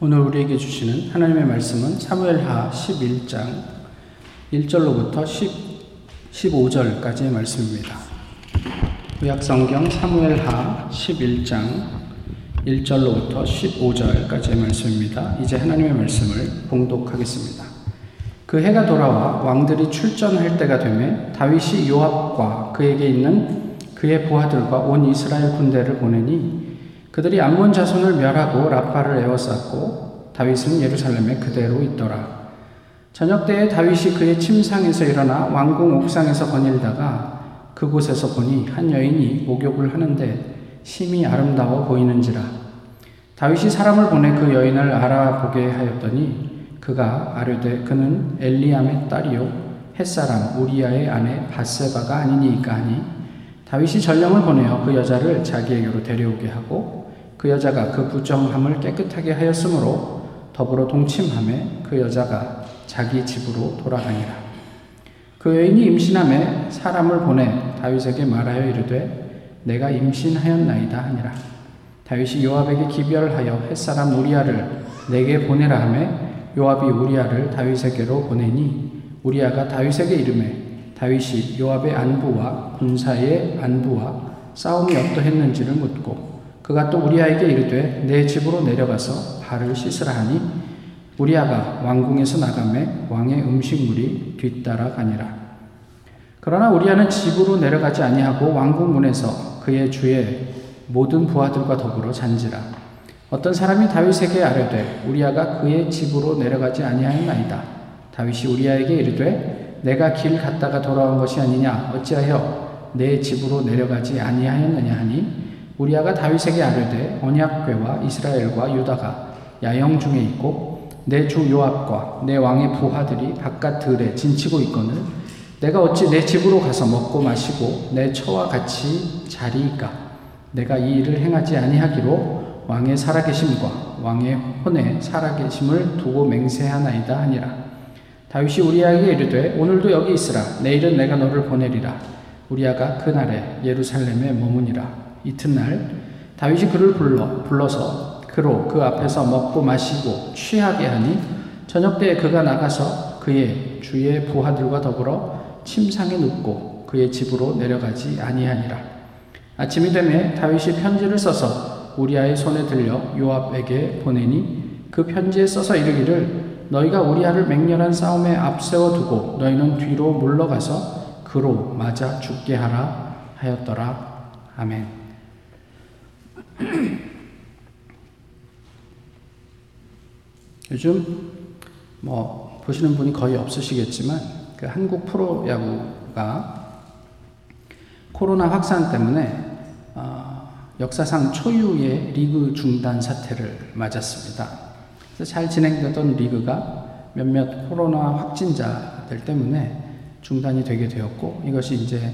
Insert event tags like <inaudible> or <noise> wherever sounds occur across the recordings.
오늘 우리에게 주시는 하나님의 말씀은 사무엘하 11장 1절로부터 10, 15절까지의 말씀입니다. 구약성경 사무엘하 11장 1절로부터 15절까지의 말씀입니다. 이제 하나님의 말씀을 봉독하겠습니다. 그 해가 돌아와 왕들이 출전할 때가 되매 다윗이 요압과 그에게 있는 그의 부하들과 온 이스라엘 군대를 보내니 그들이 암몬 자손을 멸하고 라파를 에워쌌고 다윗은 예루살렘에 그대로 있더라. 저녁 때에 다윗이 그의 침상에서 일어나 왕궁 옥상에서 거닐다가 그곳에서 보니 한 여인이 목욕을 하는데 심히 아름다워 보이는지라. 다윗이 사람을 보내 그 여인을 알아보게 하였더니 그가 아뢰되 그는 엘리암의 딸이요 햇사람 우리아의 아내 바세바가 아니니까 하니 다윗이 전령을 보내어 그 여자를 자기에게로 데려오게 하고 그 여자가 그 부정함을 깨끗하게 하였으므로 더불어 동침함에 그 여자가 자기 집으로 돌아가니라. 그 여인이 임신함에 사람을 보내 다윗에게 말하여 이르되 내가 임신하였나이다 하니라. 다윗이 요압에게 기별하여 햇사람 우리아를 내게 보내라 하매 요압이 우리아를 다윗에게로 보내니 우리아가 다윗에게 이름해 다윗이 요압의 안부와 군사의 안부와 싸움이 어떠했는지를 묻고 그가 또 우리아에게 이르되 내 집으로 내려가서 발을 씻으라 하니 우리아가 왕궁에서 나가매 왕의 음식물이 뒤따라 가니라. 그러나 우리아는 집으로 내려가지 아니하고 왕궁 문에서 그의 주의 모든 부하들과 더불어 잔지라. 어떤 사람이 다윗에게 아뢰되 우리아가 그의 집으로 내려가지 아니하였나이다. 다윗이 우리아에게 이르되 내가 길 갔다가 돌아온 것이 아니냐 어찌하여 내 집으로 내려가지 아니하였느냐 하니 우리아가 다윗에게 아뢰되 언약궤와 이스라엘과 유다가 야영 중에 있고 내 주 요압과 내 왕의 부하들이 바깥 들에 진치고 있거늘 내가 어찌 내 집으로 가서 먹고 마시고 내 처와 같이 자리이까? 내가 이 일을 행하지 아니하기로 왕의 살아계심과 왕의 혼에 살아계심을 두고 맹세하나이다 하니라. 다윗이 우리아에게 이르되 오늘도 여기 있으라. 내일은 내가 너를 보내리라. 우리아가 그날에 예루살렘에 머무니라 이튿날 다윗이 그를 불러 불러서 그로 그 앞에서 먹고 마시고 취하게 하니 저녁 때에 그가 나가서 그의 주의 부하들과 더불어 침상에 눕고 그의 집으로 내려가지 아니하니라. 아침이 되매 다윗이 편지를 써서 우리아의 손에 들려 요압에게 보내니 그 편지에 써서 이르기를 너희가 우리아를 맹렬한 싸움에 앞세워 두고 너희는 뒤로 물러가서 그로 맞아 죽게 하라 하였더라. 아멘. <clears throat> 요즘 뭐 보시는 분이 거의 없으시겠지만 그 한국 프로야구가 코로나 확산 때문에 어, 역사상 초유의 리그 중단 사태를 맞았습니다. 잘 진행되던 리그가 몇몇 코로나 확진자들 때문에 중단이 되게 되었고 이것이 이제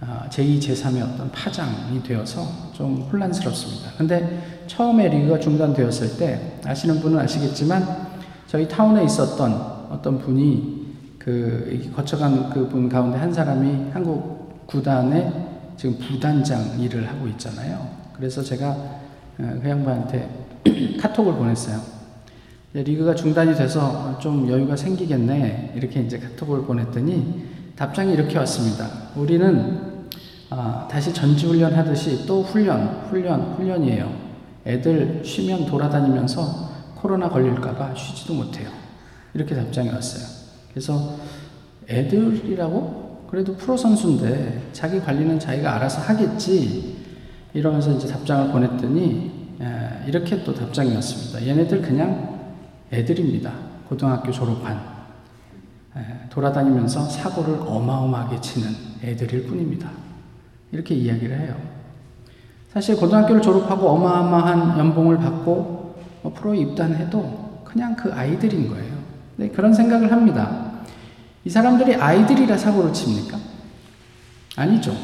제2, 아, 제3의 어떤 파장이 되어서 좀 혼란스럽습니다. 근데 처음에 리그가 중단되었을 때 아시는 분은 아시겠지만 저희 타운에 있었던 어떤 분이 그 거쳐간 그 분 가운데 한 사람이 한국 구단의 지금 부단장 일을 하고 있잖아요. 그래서 제가 어, 그 양반한테 <clears throat> 카톡을 보냈어요. 리그가 중단이 돼서 좀 여유가 생기겠네. 이렇게 이제 카톡을 보냈더니 답장이 이렇게 왔습니다. 우리는 아, 다시 전지훈련 하듯이 또 훈련, 훈련, 훈련이에요. 애들 쉬면 돌아다니면서 코로나 걸릴까봐 쉬지도 못해요. 이렇게 답장이 왔어요. 그래서 애들이라고? 그래도 프로 선수인데 자기 관리는 자기가 알아서 하겠지. 이러면서 이제 답장을 보냈더니 에, 이렇게 또 답장이 왔습니다. 얘네들 그냥 애들입니다. 고등학교 졸업한. 에, 돌아다니면서 사고를 어마어마하게 치는 애들일 뿐입니다. 이렇게 이야기를 해요. 사실 고등학교를 졸업하고 어마어마한 연봉을 받고 뭐 프로에 입단해도 그냥 그 아이들인 거예요. 네, 그런 생각을 합니다. 이 사람들이 아이들이라 사고를 칩니까? 아니죠.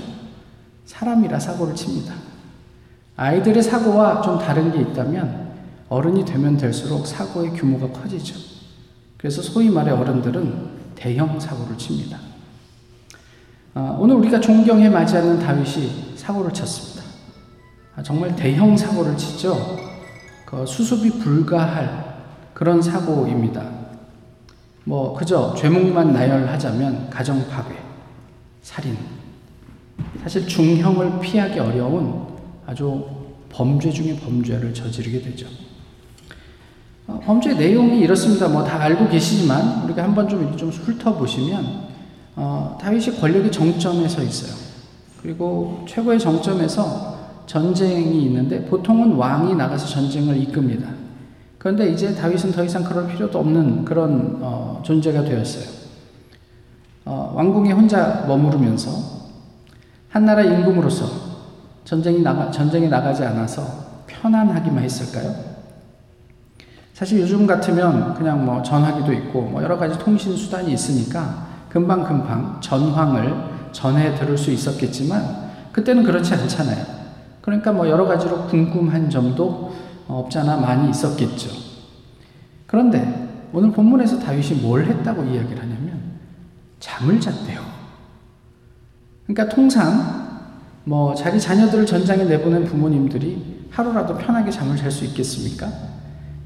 사람이라 사고를 칩니다. 아이들의 사고와 좀 다른 게 있다면 어른이 되면 될수록 사고의 규모가 커지죠. 그래서 소위 말해 어른들은 대형 사고를 칩니다. 아, 오늘 우리가 존경해 맞이하는 다윗이 사고를 쳤습니다. 아, 정말 대형 사고를 치죠. 그 수습이 불가할 그런 사고입니다. 뭐 그저 죄목만 나열하자면 가정 파괴, 살인. 사실 중형을 피하기 어려운 아주 범죄 중의 범죄를 저지르게 되죠. 어, 범죄 내용이 이렇습니다. 뭐 다 알고 계시지만 우리가 한번 좀, 좀 훑어보시면 어, 다윗이 권력의 정점에 서 있어요. 그리고 최고의 정점에서 전쟁이 있는데 보통은 왕이 나가서 전쟁을 이끕니다. 그런데 이제 다윗은 더 이상 그럴 필요도 없는 그런 어, 존재가 되었어요. 어, 왕궁에 혼자 머무르면서 한 나라 임금으로서 전쟁이 나가, 전쟁에 나가지 않아서 편안하기만 했을까요? 사실 요즘 같으면 그냥 뭐 전화기도 있고 뭐 여러 가지 통신 수단이 있으니까 금방금방 전황을 전해 들을 수 있었겠지만 그때는 그렇지 않잖아요. 그러니까 뭐 여러 가지로 궁금한 점도 없잖아 많이 있었겠죠. 그런데 오늘 본문에서 다윗이 뭘 했다고 이야기를 하냐면 잠을 잤대요. 그러니까 통상 뭐 자기 자녀들을 전장에 내보낸 부모님들이 하루라도 편하게 잠을 잘 수 있겠습니까?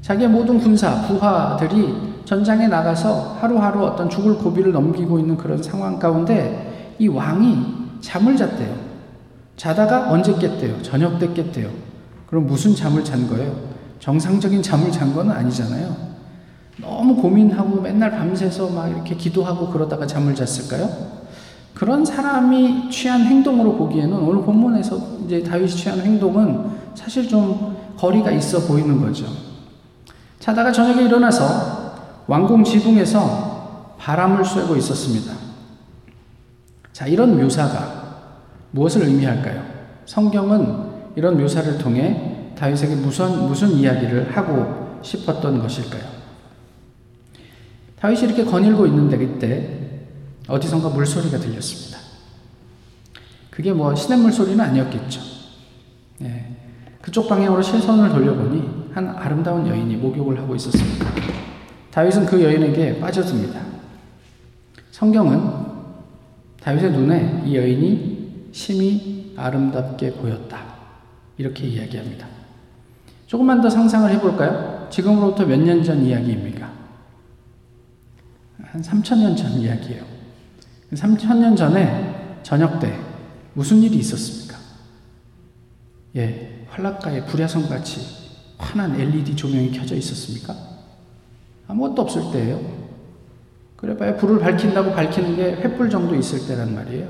자기의 모든 군사, 부하들이 전장에 나가서 하루하루 어떤 죽을 고비를 넘기고 있는 그런 상황 가운데 이 왕이 잠을 잤대요. 자다가 언제 깼대요? 저녁 때 깼대요. 그럼 무슨 잠을 잔 거예요? 정상적인 잠을 잔 건 아니잖아요. 너무 고민하고 맨날 밤새서 막 이렇게 기도하고 그러다가 잠을 잤을까요? 그런 사람이 취한 행동으로 보기에는 오늘 본문에서 이제 다윗이 취한 행동은 사실 좀 거리가 있어 보이는 거죠. 자다가 저녁에 일어나서 왕궁 지붕에서 바람을 쐬고 있었습니다. 자, 이런 묘사가 무엇을 의미할까요? 성경은 이런 묘사를 통해 다윗에게 무슨, 무슨 이야기를 하고 싶었던 것일까요? 다윗이 이렇게 거닐고 있는데 그때 어디선가 물소리가 들렸습니다. 그게 뭐 시냇물 소리는 아니었겠죠. 네. 그쪽 방향으로 실선을 돌려보니 한 아름다운 여인이 목욕을 하고 있었습니다. 다윗은 그 여인에게 빠져듭니다. 성경은 다윗의 눈에 이 여인이 심히 아름답게 보였다. 이렇게 이야기합니다. 조금만 더 상상을 해볼까요? 지금으로부터 몇 년 전 이야기입니까? 한 3천년 전 이야기예요. 3천년 전에 저녁 때 무슨 일이 있었습니까? 예, 활락가에 불야성 같이 환한 LED 조명이 켜져 있었습니까? 아무것도 없을 때예요. 그래봐야 불을 밝힌다고 밝히는 게 횃불 정도 있을 때란 말이에요.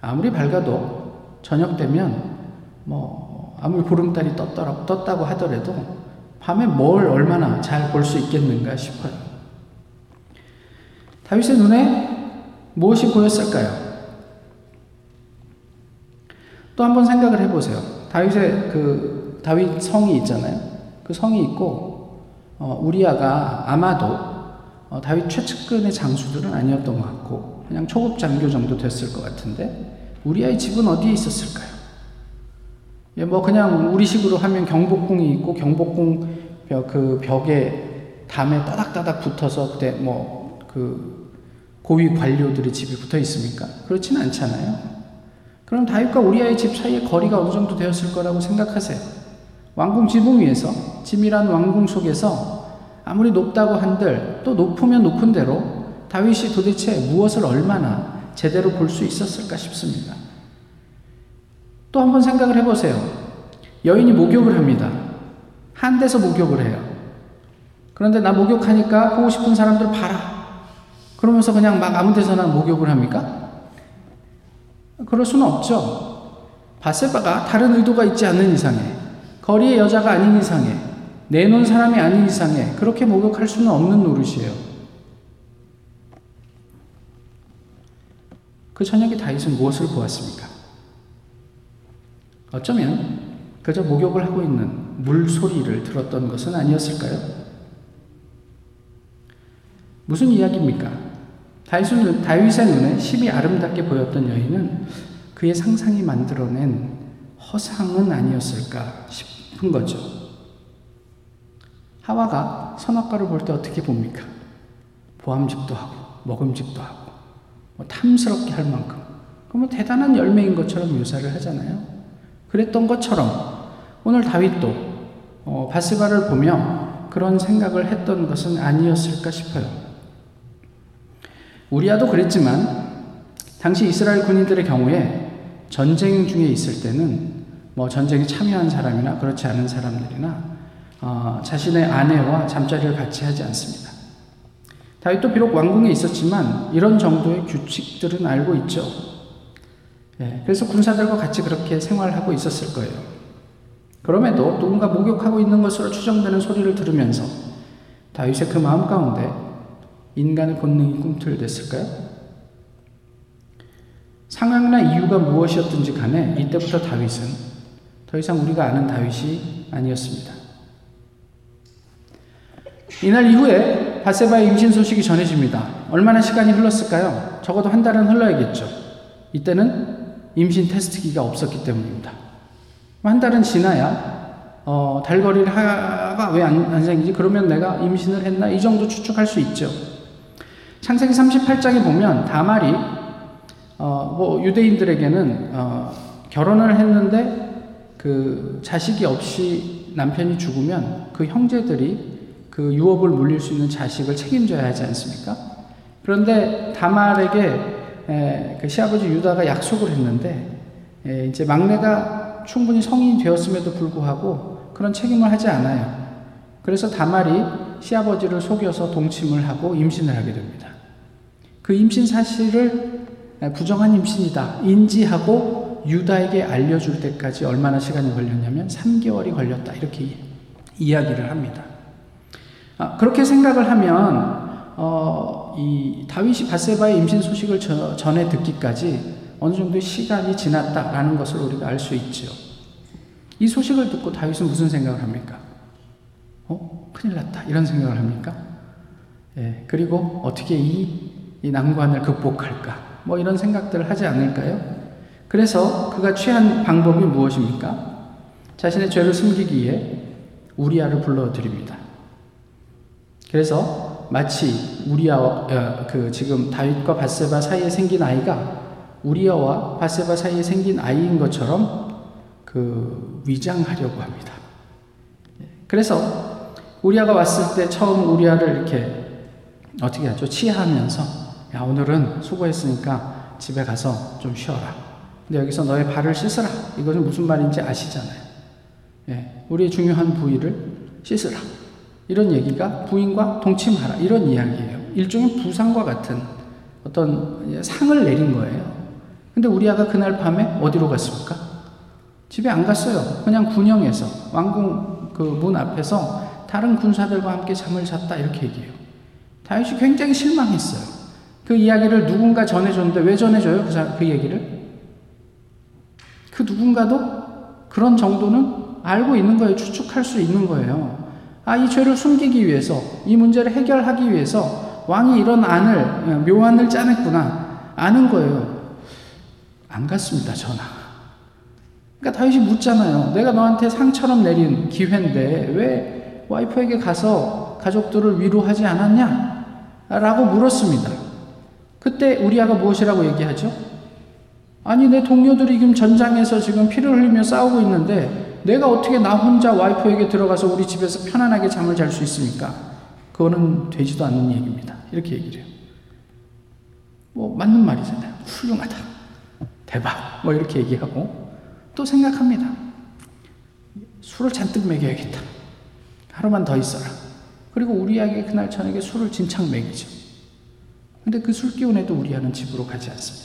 아무리 밝아도 저녁 되면 뭐 아무리 보름달이 떴더라, 떴다고 하더라도 밤에 뭘 얼마나 잘 볼 수 있겠는가 싶어요. 다윗의 눈에 무엇이 보였을까요? 또 한번 생각을 해보세요. 다윗의 그 다윗 성이 있잖아요. 그 성이 있고 어, 우리아가 아마도 어, 다윗 최측근의 장수들은 아니었던 것 같고 그냥 초급 장교 정도 됐을 것 같은데 우리아의 집은 어디에 있었을까요? 예, 뭐 그냥 우리식으로 하면 경복궁이 있고 경복궁 벽, 그 벽에 담에 따닥따닥 붙어서 그때 뭐 그 고위 관료들의 집이 붙어 있습니까? 그렇지는 않잖아요. 그럼 다윗과 우리아의 집 사이에 거리가 어느 정도 되었을 거라고 생각하세요. 왕궁 지붕 위에서 지밀한 왕궁 속에서 아무리 높다고 한들 또 높으면 높은 대로 다윗이 도대체 무엇을 얼마나 제대로 볼 수 있었을까 싶습니다. 또 한번 생각을 해보세요. 여인이 목욕을 합니다. 한 데서 목욕을 해요. 그런데 나 목욕하니까 보고 싶은 사람들 봐라. 그러면서 그냥 막 아무 데서나 목욕을 합니까? 그럴 수는 없죠. 바세바가 다른 의도가 있지 않는 이상에, 거리의 여자가 아닌 이상에, 내놓은 사람이 아닌 이상에 그렇게 목욕할 수는 없는 노릇이에요. 그 저녁에 다윗은 무엇을 보았습니까? 어쩌면 그저 목욕을 하고 있는 물 소리를 들었던 것은 아니었을까요? 무슨 이야기입니까? 다윗의 눈에 심히 아름답게 보였던 여인은 그의 상상이 만들어낸 허상은 아니었을까 싶은 거죠. 하와가 선악과를 볼 때 어떻게 봅니까? 보암직도 하고 먹음직도 하고 뭐 탐스럽게 할 만큼 그뭐 대단한 열매인 것처럼 묘사를 하잖아요. 그랬던 것처럼 오늘 다윗도 어, 바스바를 보며 그런 생각을 했던 것은 아니었을까 싶어요. 우리야도 그랬지만 당시 이스라엘 군인들의 경우에 전쟁 중에 있을 때는 뭐 전쟁에 참여한 사람이나 그렇지 않은 사람들이나 어, 자신의 아내와 잠자리를 같이 하지 않습니다. 다윗도 비록 왕궁에 있었지만 이런 정도의 규칙들은 알고 있죠. 예, 그래서 군사들과 같이 그렇게 생활하고 있었을 거예요. 그럼에도 누군가 목욕하고 있는 것으로 추정되는 소리를 들으면서 다윗의 그 마음 가운데 인간의 본능이 꿈틀댔을까요? 상황이나 이유가 무엇이었든지 간에 이때부터 다윗은 더 이상 우리가 아는 다윗이 아니었습니다. 이날 이후에 바세바의 임신 소식이 전해집니다. 얼마나 시간이 흘렀을까요? 적어도 한 달은 흘러야겠죠. 이때는 임신 테스트기가 없었기 때문입니다. 한 달은 지나야 어, 달거리를 하가 왜안 생기지? 그러면 내가 임신을 했나? 이 정도 추측할 수 있죠. 창세기 38장에 보면 다말이 어, 뭐 유대인들에게는 어, 결혼을 했는데 그 자식이 없이 남편이 죽으면 그 형제들이 그 유업을 물릴 수 있는 자식을 책임져야 하지 않습니까? 그런데 다말에게 에, 그 시아버지 유다가 약속을 했는데 에, 이제 막내가 충분히 성인이 되었음에도 불구하고 그런 책임을 하지 않아요. 그래서 다말이 시아버지를 속여서 동침을 하고 임신을 하게 됩니다. 그 임신 사실을 부정한 임신이다 인지하고 유다에게 알려줄 때까지 얼마나 시간이 걸렸냐면 3개월이 걸렸다 이렇게 이야기를 합니다. 아, 그렇게 생각을 하면 어, 이 다윗이 바세바의 임신 소식을 저, 전해 듣기까지 어느 정도의 시간이 지났다라는 것을 우리가 알 수 있죠. 이 소식을 듣고 다윗은 무슨 생각을 합니까? 어, 큰일 났다 이런 생각을 합니까? 예, 그리고 어떻게 이, 이 난관을 극복할까? 뭐 이런 생각들을 하지 않을까요? 그래서 그가 취한 방법이 무엇입니까? 자신의 죄를 숨기기 위해 우리아를 불러드립니다. 그래서 마치 우리아와 어, 그 지금 다윗과 바세바 사이에 생긴 아이가 우리아와 바세바 사이에 생긴 아이인 것처럼 그 위장하려고 합니다. 그래서 우리아가 왔을 때 처음 우리아를 이렇게 어떻게 하죠? 치하하면서 야 오늘은 수고했으니까 집에 가서 좀 쉬어라. 근데 여기서 너의 발을 씻으라. 이것은 무슨 말인지 아시잖아요. 예, 우리의 중요한 부위를 씻으라. 이런 얘기가 부인과 동침하라 이런 이야기예요. 일종의 부상과 같은 어떤 상을 내린 거예요. 근데 우리 아가 그날 밤에 어디로 갔습니까? 집에 안 갔어요. 그냥 군영에서 왕궁 그 문 앞에서 다른 군사들과 함께 잠을 잤다 이렇게 얘기해요. 다윗이 굉장히 실망했어요. 그 이야기를 누군가 전해줬는데 왜 전해줘요? 그, 사, 그 얘기를? 그 누군가도 그런 정도는 알고 있는 거예요. 추측할 수 있는 거예요. 아, 이 죄를 숨기기 위해서, 이 문제를 해결하기 위해서 왕이 이런 안을, 어, 묘안을 짜냈구나. 아는 거예요. 안 갔습니다, 전화. 그러니까 다윗이 묻잖아요. 내가 너한테 상처럼 내린 기회인데 왜 와이프에게 가서 가족들을 위로하지 않았냐? 라고 물었습니다. 그때 우리아가 무엇이라고 얘기하죠? 아니, 내 동료들이 지금 전장에서 지금 피를 흘리며 싸우고 있는데 내가 어떻게 나 혼자 와이프에게 들어가서 우리 집에서 편안하게 잠을 잘 수 있습니까? 그거는 되지도 않는 얘기입니다. 이렇게 얘기를 해요. 뭐, 맞는 말이잖아요. 훌륭하다. 대박. 뭐, 이렇게 얘기하고 또 생각합니다. 술을 잔뜩 먹여야겠다. 하루만 더 있어라. 그리고 우리에게 그날 저녁에 술을 진창 먹이죠. 근데 그 술 기운에도 우리아는 집으로 가지 않습니다.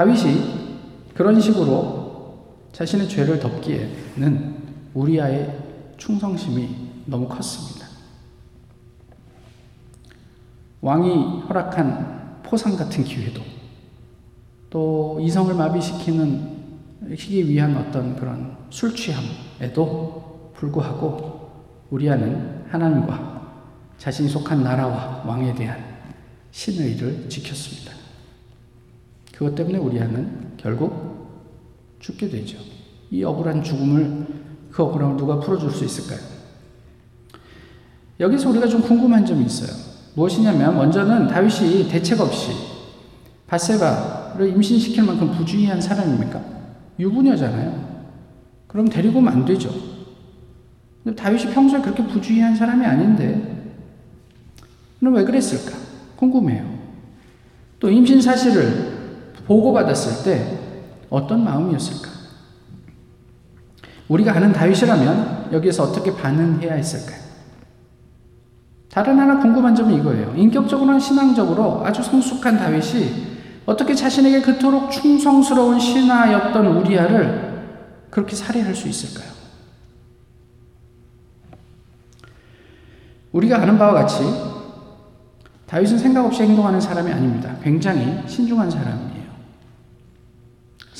다윗이 그런 식으로 자신의 죄를 덮기에는 우리아의 충성심이 너무 컸습니다. 왕이 허락한 포상 같은 기회도 또 이성을 마비시키는 시기 위한 어떤 그런 술 취함에도 불구하고 우리아는 하나님과 자신이 속한 나라와 왕에 대한 신의를 지켰습니다. 그것 때문에 우리아는 결국 죽게 되죠. 이 억울한 죽음을 그 억울함을 누가 풀어줄 수 있을까요? 여기서 우리가 좀 궁금한 점이 있어요. 무엇이냐면 먼저는 다윗이 대책 없이 바세바를 임신시킬 만큼 부주의한 사람입니까? 유부녀잖아요. 그럼 데리고 오면 안 되죠. 근데 다윗이 평소에 그렇게 부주의한 사람이 아닌데, 그럼 왜 그랬을까? 궁금해요. 또 임신 사실을 보고받았을 때 어떤 마음이었을까? 우리가 아는 다윗이라면 여기에서 어떻게 반응해야 했을까요? 다른 하나 궁금한 점은 이거예요. 인격적으로나 신앙적으로 아주 성숙한 다윗이 어떻게 자신에게 그토록 충성스러운 신하였던 우리아를 그렇게 살해할 수 있을까요? 우리가 아는 바와 같이 다윗은 생각 없이 행동하는 사람이 아닙니다. 굉장히 신중한 사람이에요.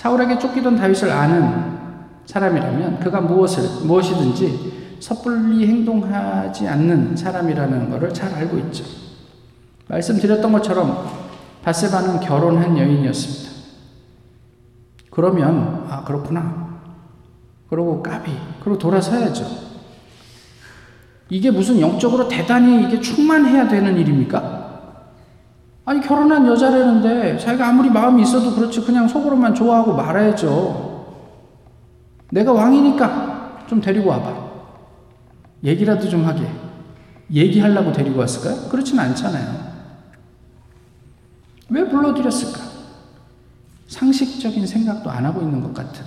사울에게 쫓기던 다윗을 아는 사람이라면 그가 무엇을 무엇이든지 섣불리 행동하지 않는 사람이라는 것을 잘 알고 있죠. 말씀드렸던 것처럼 바세바는 결혼한 여인이었습니다. 그러면 아 그렇구나. 그러고 까비. 그러고 돌아서야죠. 이게 무슨 영적으로 대단히 이게 충만해야 되는 일입니까? 아니 결혼한 여자라는데 자기가 아무리 마음이 있어도 그렇지 그냥 속으로만 좋아하고 말아야죠. 내가 왕이니까 좀 데리고 와봐. 얘기라도 좀 하게. 얘기하려고 데리고 왔을까요? 그렇진 않잖아요. 왜 불러들였을까? 상식적인 생각도 안 하고 있는 것 같은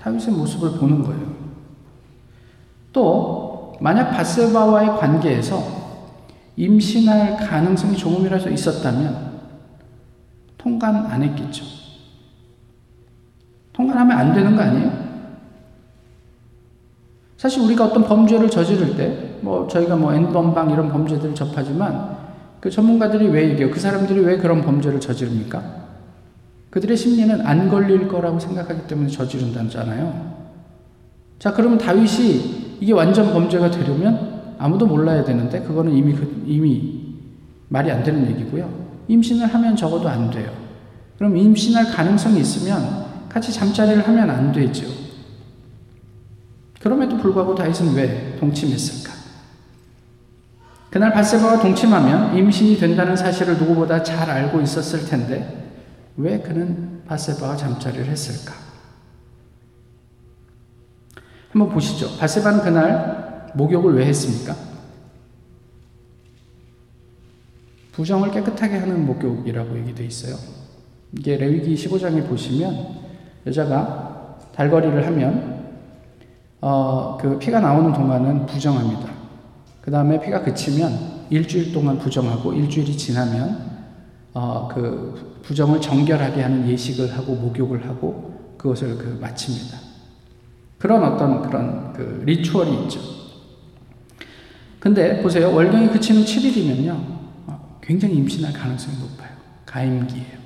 다윗의 모습을 보는 거예요. 또 만약 바세바와의 관계에서 임신할 가능성이 조금이라도 있었다면 통관 안 했겠죠. 통관하면 안 되는 거 아니에요? 사실 우리가 어떤 범죄를 저지를 때, 뭐 저희가 뭐 N번방 이런 범죄들을 접하지만 그 전문가들이 왜 얘기해요? 그 사람들이 왜 그런 범죄를 저지릅니까? 그들의 심리는 안 걸릴 거라고 생각하기 때문에 저지른다잖아요. 자, 그러면 다윗이 이게 완전 범죄가 되려면 아무도 몰라야 되는데 그거는 이미 그, 이미 말이 안 되는 얘기고요. 임신을 하면 적어도 안 돼요. 그럼 임신할 가능성이 있으면 같이 잠자리를 하면 안 되죠. 그럼에도 불구하고 다윗은 왜 동침했을까? 그날 바세바와 동침하면 임신이 된다는 사실을 누구보다 잘 알고 있었을 텐데 왜 그는 바세바와 잠자리를 했을까? 한번 보시죠. 바세바는 그날 목욕을 왜 했습니까? 부정을 깨끗하게 하는 목욕이라고 얘기되어 있어요. 이게 레위기 15장에 보시면 여자가 달거리를 하면 어, 그 피가 나오는 동안은 부정합니다. 그 다음에 피가 그치면 일주일 동안 부정하고 일주일이 지나면 어, 그 부정을 정결하게 하는 예식을 하고 목욕을 하고 그것을 그 마칩니다. 그런 어떤 그런 그 리추얼이 있죠. 근데 보세요. 월경이 그치는 7일이면요. 어, 굉장히 임신할 가능성이 높아요. 가임기예요.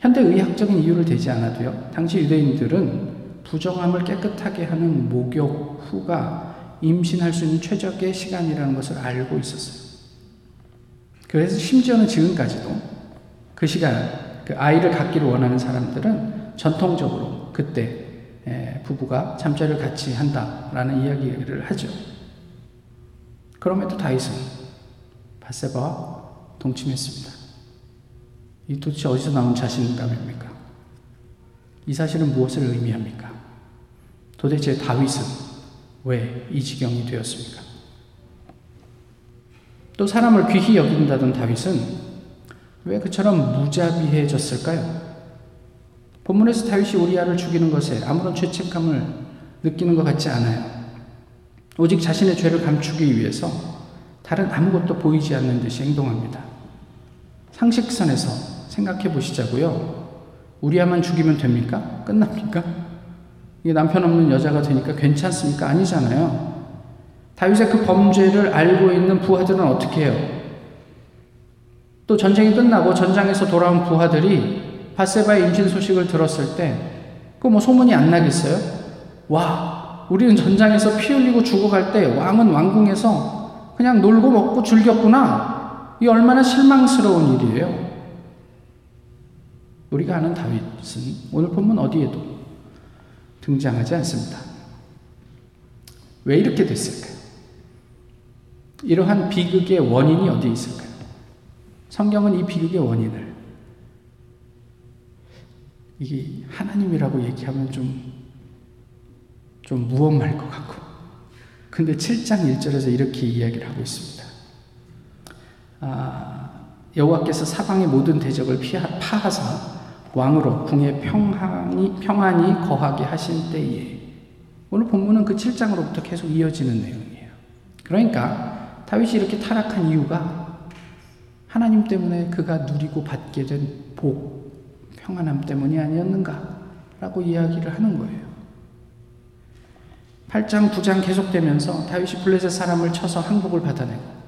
현대 의학적인 이유를 대지 않아도요. 당시 유대인들은 부정함을 깨끗하게 하는 목욕 후가 임신할 수 있는 최적의 시간이라는 것을 알고 있었어요. 그래서 심지어는 지금까지도 그 시간, 그 아이를 갖기를 원하는 사람들은 전통적으로 그때 부부가 잠자리를 같이 한다라는 이야기를 하죠. 그럼에도 다윗은 바세바와 동침했습니다. 이 도대체 어디서 나온 자신감입니까? 이 사실은 무엇을 의미합니까? 도대체 다윗은 왜 이 지경이 되었습니까? 또 사람을 귀히 여긴다던 다윗은 왜 그처럼 무자비해졌을까요? 본문에서 다윗이 우리아를 죽이는 것에 아무런 죄책감을 느끼는 것 같지 않아요. 오직 자신의 죄를 감추기 위해서 다른 아무것도 보이지 않는 듯이 행동합니다. 상식선에서 생각해 보시자고요. 우리아만 죽이면 됩니까? 끝납니까? 남편 없는 여자가 되니까 괜찮습니까? 아니잖아요. 다윗의 그 범죄를 알고 있는 부하들은 어떻게 해요? 또 전쟁이 끝나고 전장에서 돌아온 부하들이 바세바의 임신 소식을 들었을 때 그 뭐 소문이 안 나겠어요? 와, 우리는 전장에서 피 흘리고 죽어갈 때 왕은 왕궁에서 그냥 놀고 먹고 즐겼구나. 이 얼마나 실망스러운 일이에요. 우리가 아는 다윗은 오늘 본문 어디에도 등장하지 않습니다. 왜 이렇게 됐을까요? 이러한 비극의 원인이 어디에 있을까요? 성경은 이 비극의 원인을 이게 하나님이라고 얘기하면 좀 좀 무엄할 것 같고. 근데 7장 1절에서 이렇게 이야기를 하고 있습니다. 아, 여호와께서 사방의 모든 대적을 피하, 파하사 왕으로 궁에 평안이, 평안이 거하게 하신 때에 오늘 본문은 그 7장으로부터 계속 이어지는 내용이에요. 그러니까 다윗이 이렇게 타락한 이유가 하나님 때문에 그가 누리고 받게 된 복, 평안함 때문이 아니었는가? 라고 이야기를 하는 거예요. 8장, 9장 계속되면서 다윗이 블레셋 사람을 쳐서 항복을 받아내고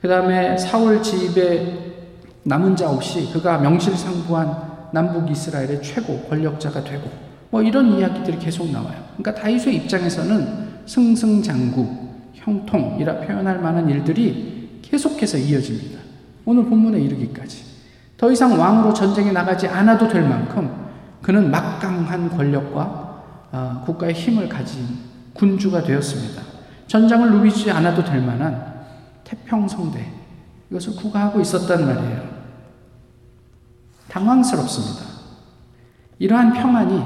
그 다음에 사울 집에 남은 자 없이 그가 명실상부한 남북 이스라엘의 최고 권력자가 되고 뭐 이런 이야기들이 계속 나와요. 그러니까 다윗의 입장에서는 승승장구, 형통이라 표현할 만한 일들이 계속해서 이어집니다. 오늘 본문에 이르기까지. 더 이상 왕으로 전쟁에 나가지 않아도 될 만큼 그는 막강한 권력과 어, 국가의 힘을 가진 군주가 되었습니다. 전장을 누비지 않아도 될 만한 태평성대 이것을 구가하고 있었단 말이에요. 당황스럽습니다. 이러한 평안이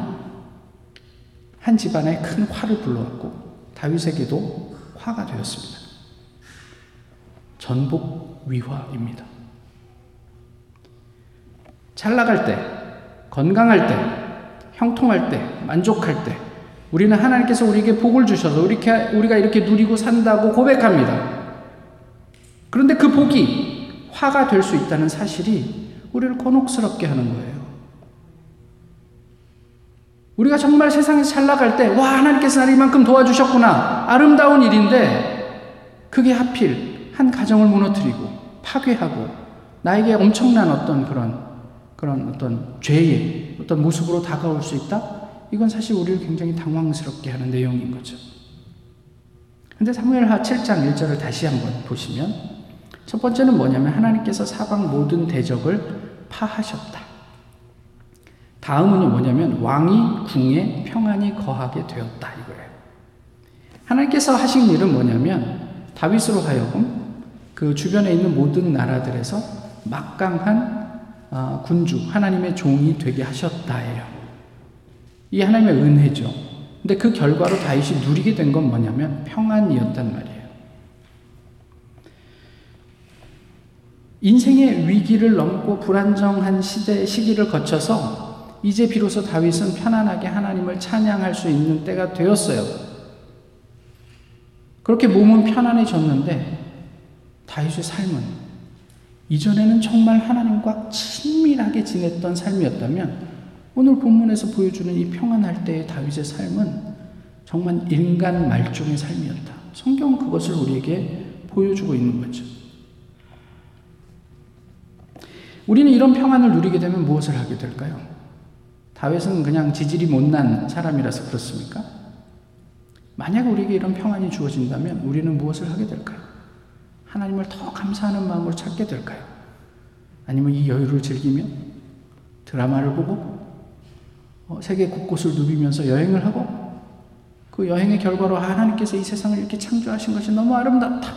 한 집안에 큰 화를 불러왔고 다윗에게도 화가 되었습니다. 전복 위화입니다. 잘 나갈 때, 건강할 때, 형통할 때, 만족할 때, 우리는 하나님께서 우리에게 복을 주셔서 우리가 이렇게 누리고 산다고 고백합니다. 그런데 그 복이 화가 될 수 있다는 사실이 우리를 곤혹스럽게 하는 거예요. 우리가 정말 세상에서 잘 나갈 때, 와, 하나님께서 나를 이만큼 도와주셨구나. 아름다운 일인데, 그게 하필 한 가정을 무너뜨리고, 파괴하고, 나에게 엄청난 어떤 그런, 그런 어떤 죄의 어떤 모습으로 다가올 수 있다? 이건 사실 우리를 굉장히 당황스럽게 하는 내용인 거죠. 근데 사무엘하 7장 1절을 다시 한번 보시면, 첫 번째는 뭐냐면, 하나님께서 사방 모든 대적을 파하셨다. 다음은 뭐냐면 왕이 궁에 평안이 거하게 되었다 이거예요. 하나님께서 하신 일은 뭐냐면 다윗으로 하여금 그 주변에 있는 모든 나라들에서 막강한 어, 군주 하나님의 종이 되게 하셨다예요. 이 하나님의 은혜죠. 근데 그 결과로 다윗이 누리게 된 건 뭐냐면 평안이었단 말이에요. 인생의 위기를 넘고 불안정한 시대 시기를 거쳐서 이제 비로소 다윗은 편안하게 하나님을 찬양할 수 있는 때가 되었어요. 그렇게 몸은 편안해졌는데 다윗의 삶은 이전에는 정말 하나님과 친밀하게 지냈던 삶이었다면 오늘 본문에서 보여주는 이 평안할 때의 다윗의 삶은 정말 인간 말종의 삶이었다. 성경은 그것을 우리에게 보여주고 있는 거죠. 우리는 이런 평안을 누리게 되면 무엇을 하게 될까요? 다윗은 그냥 지질이 못난 사람이라서 그렇습니까? 만약 우리에게 이런 평안이 주어진다면 우리는 무엇을 하게 될까요? 하나님을 더 감사하는 마음으로 찾게 될까요? 아니면 이 여유를 즐기며 드라마를 보고 어, 세계 곳곳을 누비면서 여행을 하고 그 여행의 결과로 하나님께서 이 세상을 이렇게 창조하신 것이 너무 아름답다.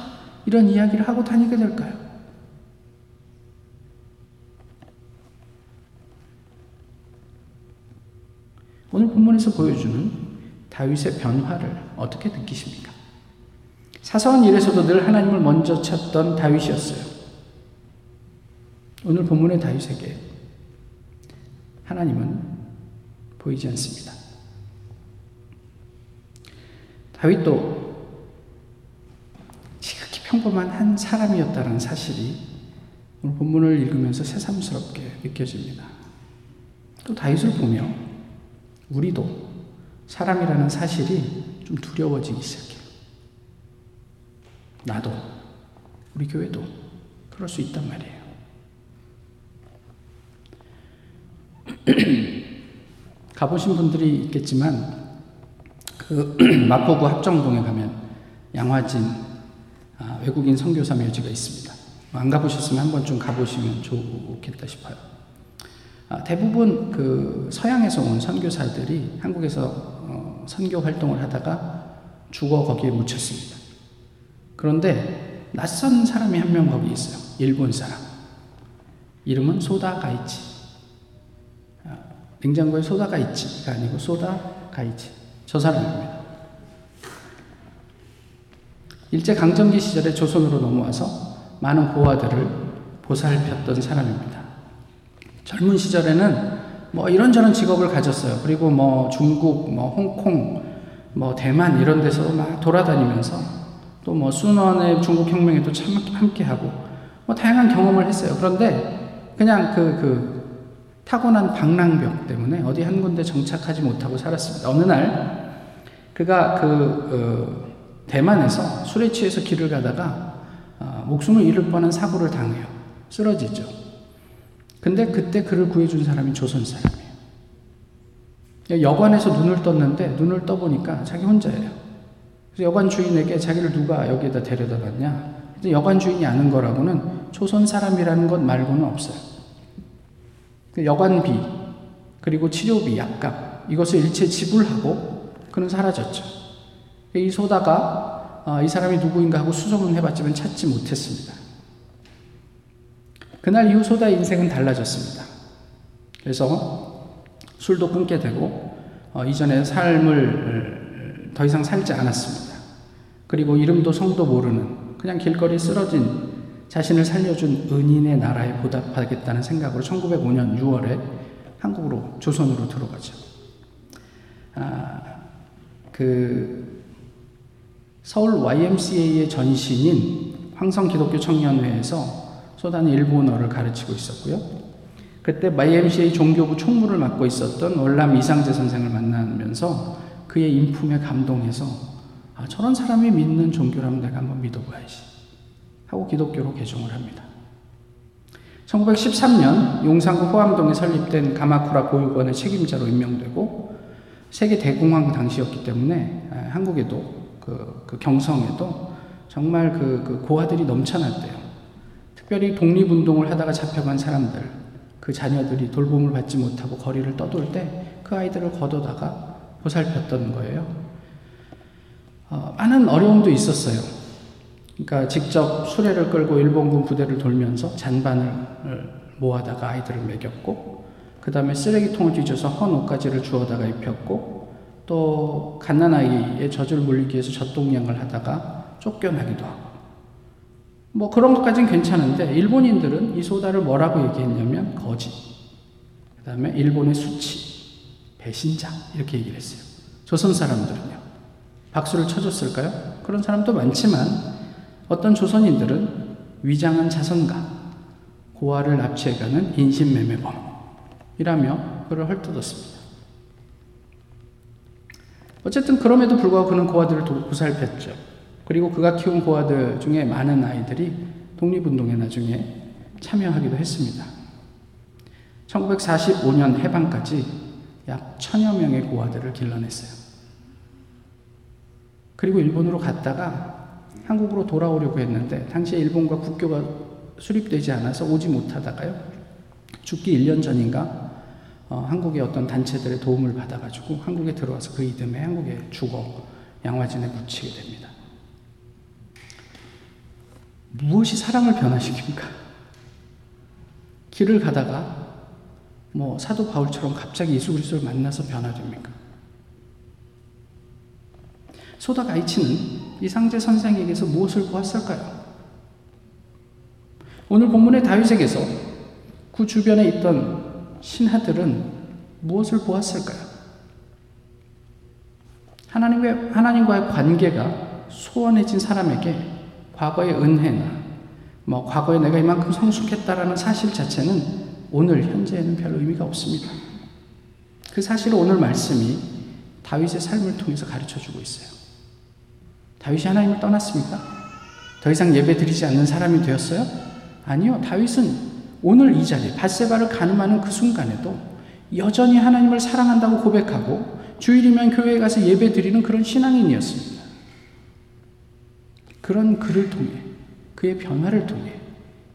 이런 이야기를 하고 다니게 될까요? 오늘 본문에서 보여주는 다윗의 변화를 어떻게 느끼십니까? 사소한 일에서도 늘 하나님을 먼저 찾던 다윗이었어요. 오늘 본문의 다윗에게 하나님은 보이지 않습니다. 다윗도 지극히 평범한 한 사람이었다는 사실이 오늘 본문을 읽으면서 새삼스럽게 느껴집니다. 또 다윗을 보며 우리도 사람이라는 사실이 좀 두려워지기 시작해요. 나도, 우리 교회도 그럴 수 있단 말이에요. 가보신 분들이 있겠지만, 그 <clears throat> 마포구 합정동에 가면 양화진 아, 외국인 선교사 묘지가 있습니다. 안 가보셨으면 한번 좀 가보시면 좋겠다 싶어요. 아, 대부분 그 서양에서 온 선교사들이 한국에서 어, 선교 활동을 하다가 죽어 거기에 묻혔습니다. 그런데 낯선 사람이 한 명 거기 있어요. 일본 사람. 이름은 소다 가이치. 아, 냉장고에 소다 가이치가 아니고 소다 가이치. 저 사람입니다. 일제 강점기 시절에 조선으로 넘어와서 많은 고아들을 보살폈던 사람입니다. 젊은 시절에는 뭐 이런저런 직업을 가졌어요. 그리고 뭐 중국, 뭐 홍콩, 뭐 대만 이런 데서 막 돌아다니면서 또 뭐 순원의 중국 혁명에도 참 함께 하고 뭐 다양한 경험을 했어요. 그런데 그냥 그, 그 타고난 방랑벽 때문에 어디 한 군데 정착하지 못하고 살았습니다. 어느 날 그가 그 어, 대만에서 술에 취해서 길을 가다가 어, 목숨을 잃을 뻔한 사고를 당해요. 쓰러지죠. 근데 그때 그를 구해준 사람이 조선 사람이에요. 여관에서 눈을 떴는데 눈을 떠보니까 자기 혼자예요. 그래서 여관 주인에게 자기를 누가 여기에다 데려다 놨냐? 여관 주인이 아는 거라고는 조선 사람이라는 것 말고는 없어요. 그 여관비, 그리고 치료비, 약값, 이것을 일체 지불하고 그는 사라졌죠. 이 소다가 어, 이 사람이 누구인가 하고 수소문 해봤지만 찾지 못했습니다. 그날 이후 소다의 인생은 달라졌습니다. 그래서 술도 끊게 되고 어, 이전의 삶을 더 이상 살지 않았습니다. 그리고 이름도 성도 모르는 그냥 길거리 쓰러진 자신을 살려준 은인의 나라에 보답하겠다는 생각으로 1905년 6월에 한국으로 조선으로 들어가죠. 아, 그 서울 YMCA의 전신인 황성 기독교 청년회에서 소단은 일본어를 가르치고 있었고요. 그때 YMCA 종교부 총무를 맡고 있었던 월남 이상재 선생을 만나면서 그의 인품에 감동해서 아, 저런 사람이 믿는 종교라면 내가 한번 믿어봐야지 하고 기독교로 개종을 합니다. 1913년 용산구 호암동에 설립된 가마쿠라 보육원의 책임자로 임명되고 세계 대공황 당시였기 때문에 아, 한국에도 그, 그 경성에도 정말 그, 그 고아들이 넘쳐났대요. 특별히 독립운동을 하다가 잡혀간 사람들, 그 자녀들이 돌봄을 받지 못하고 거리를 떠돌 때 그 아이들을 걷어다가 보살폈던 거예요. 어, 많은 어려움도 있었어요. 그러니까 직접 수레를 끌고 일본군 부대를 돌면서 잔반을 모아다가 아이들을 먹였고, 그 다음에 쓰레기통을 뒤져서 헌 옷가지를 주워다가 입혔고, 또 갓난아이의 젖을 물리기 위해서 젖동량을 하다가 쫓겨나기도 하고, 뭐 그런 것까지는 괜찮은데 일본인들은 이 소다를 뭐라고 얘기했냐면 거짓. 그 다음에 일본의 수치, 배신자 이렇게 얘기를 했어요. 조선 사람들은요. 박수를 쳐줬을까요? 그런 사람도 많지만 어떤 조선인들은 위장한 자선가, 고아를 납치해가는 인신매매범이라며 그를 헐뜯었습니다. 어쨌든 그럼에도 불구하고 그는 고아들을 보살폈죠. 그리고 그가 키운 고아들 중에 많은 아이들이 독립운동에 나중에 참여하기도 했습니다. 1945년 해방까지 약 천여 명의 고아들을 길러냈어요. 그리고 일본으로 갔다가 한국으로 돌아오려고 했는데 당시에 일본과 국교가 수립되지 않아서 오지 못하다가요. 죽기 1년 전인가 어, 한국의 어떤 단체들의 도움을 받아가지고 한국에 들어와서 그 이듬해 한국에 죽어 양화진에 묻히게 됩니다. 무엇이 사랑을 변화시킵니까? 길을 가다가 뭐 사도 바울처럼 갑자기 예수 그리스도를 만나서 변화됩니까? 소다 가이치는 이상재 선생에게서 무엇을 보았을까요? 오늘 본문의 다윗에게서 그 주변에 있던 신하들은 무엇을 보았을까요? 하나님의, 하나님과의 관계가 소원해진 사람에게 과거의 은혜나 뭐 과거에 내가 이만큼 성숙했다라는 사실 자체는 오늘 현재에는 별 의미가 없습니다. 그 사실을 오늘 말씀이 다윗의 삶을 통해서 가르쳐 주고 있어요. 다윗이 하나님을 떠났습니까? 더 이상 예배 드리지 않는 사람이 되었어요? 아니요. 다윗은 오늘 이 자리에 바세바를 가늠하는 그 순간에도 여전히 하나님을 사랑한다고 고백하고 주일이면 교회에 가서 예배 드리는 그런 신앙인이었습니다. 그런 그를 통해 그의 변화를 통해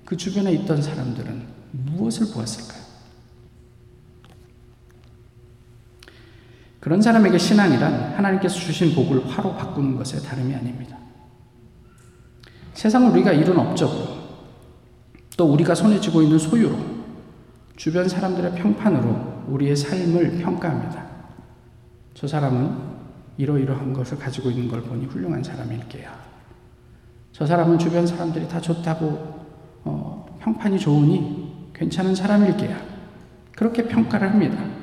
그 주변에 있던 사람들은 무엇을 보았을까요? 그런 사람에게 신앙이란 하나님께서 주신 복을 화로 바꾸는 것에 다름이 아닙니다. 세상을 우리가 이룬 업적으로 또 우리가 손에 쥐고 있는 소유로 주변 사람들의 평판으로 우리의 삶을 평가합니다. 저 사람은 이러이러한 것을 가지고 있는 걸 보니 훌륭한 사람일게야. 저 사람은 주변 사람들이 다 좋다고 어, 평판이 좋으니 괜찮은 사람일게야. 그렇게 평가를 합니다.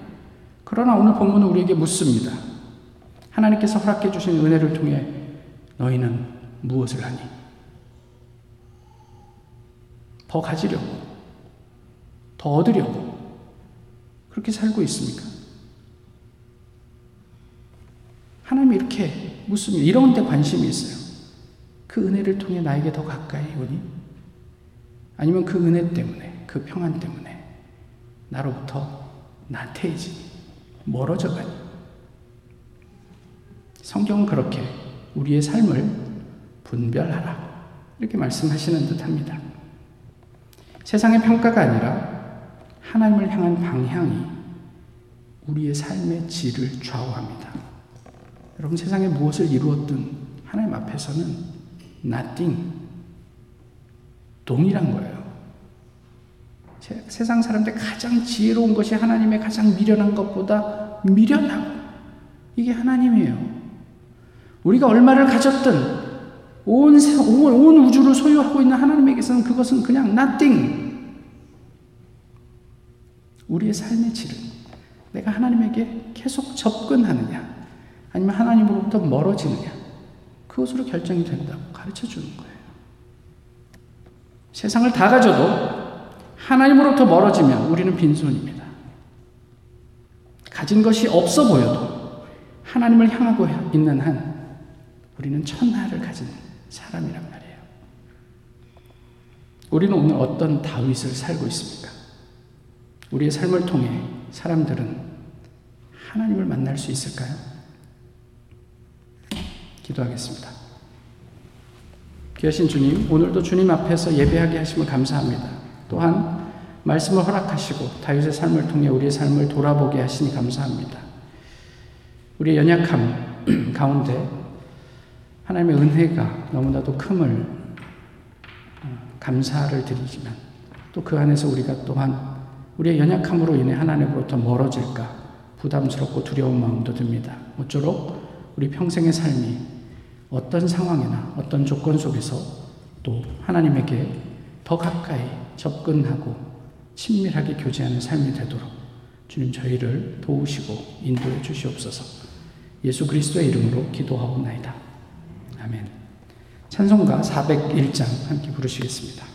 그러나 오늘 본문은 우리에게 묻습니다. 하나님께서 허락해 주신 은혜를 통해 너희는 무엇을 하니? 더 가지려고, 더 얻으려고 그렇게 살고 있습니까? 하나님 이렇게 묻습니다. 이런 데 관심이 있어요. 그 은혜를 통해 나에게 더 가까이 오니? 아니면 그 은혜 때문에, 그 평안 때문에 나로부터 나태해지니? 멀어져 가니? 성경은 그렇게 우리의 삶을 분별하라. 이렇게 말씀하시는 듯 합니다. 세상의 평가가 아니라 하나님을 향한 방향이 우리의 삶의 질을 좌우합니다. 여러분 세상에 무엇을 이루었든 하나님 앞에서는 nothing, 동일한 거예요. 세상 사람들 가장 지혜로운 것이 하나님의 가장 미련한 것보다 미련하고 이게 하나님이에요. 우리가 얼마를 가졌든 온, 온, 온 우주를 소유하고 있는 하나님에게서는 그것은 그냥 nothing. 우리의 삶의 질은 내가 하나님에게 계속 접근하느냐, 아니면 하나님으로부터 멀어지느냐, 그것으로 결정이 된다고 가르쳐 주는 거예요. 세상을 다 가져도 하나님으로부터 멀어지면 우리는 빈손입니다. 가진 것이 없어 보여도 하나님을 향하고 있는 한 우리는 천하를 가진 사람이란 말이에요. 우리는 오늘 어떤 다윗을 살고 있습니까? 우리의 삶을 통해 사람들은 하나님을 만날 수 있을까요? 기도하겠습니다. 귀하신 주님, 오늘도 주님 앞에서 예배하게 하심을 감사합니다. 또한 말씀을 허락하시고 다윗의 삶을 통해 우리의 삶을 돌아보게 하시니 감사합니다. 우리의 연약함 <clears throat> 가운데 하나님의 은혜가 너무나도 큼을 어, 감사를 드리지만 또 그 안에서 우리가 또한 우리의 연약함으로 인해 하나님으로부터 멀어질까 부담스럽고 두려운 마음도 듭니다. 모쪼록 우리 평생의 삶이 어떤 상황이나 어떤 조건 속에서 또 하나님에게 더 가까이 접근하고 친밀하게 교제하는 삶이 되도록 주님 저희를 도우시고 인도해 주시옵소서 예수 그리스도의 이름으로 기도하옵나이다. 아멘. 찬송가 401장 함께 부르시겠습니다.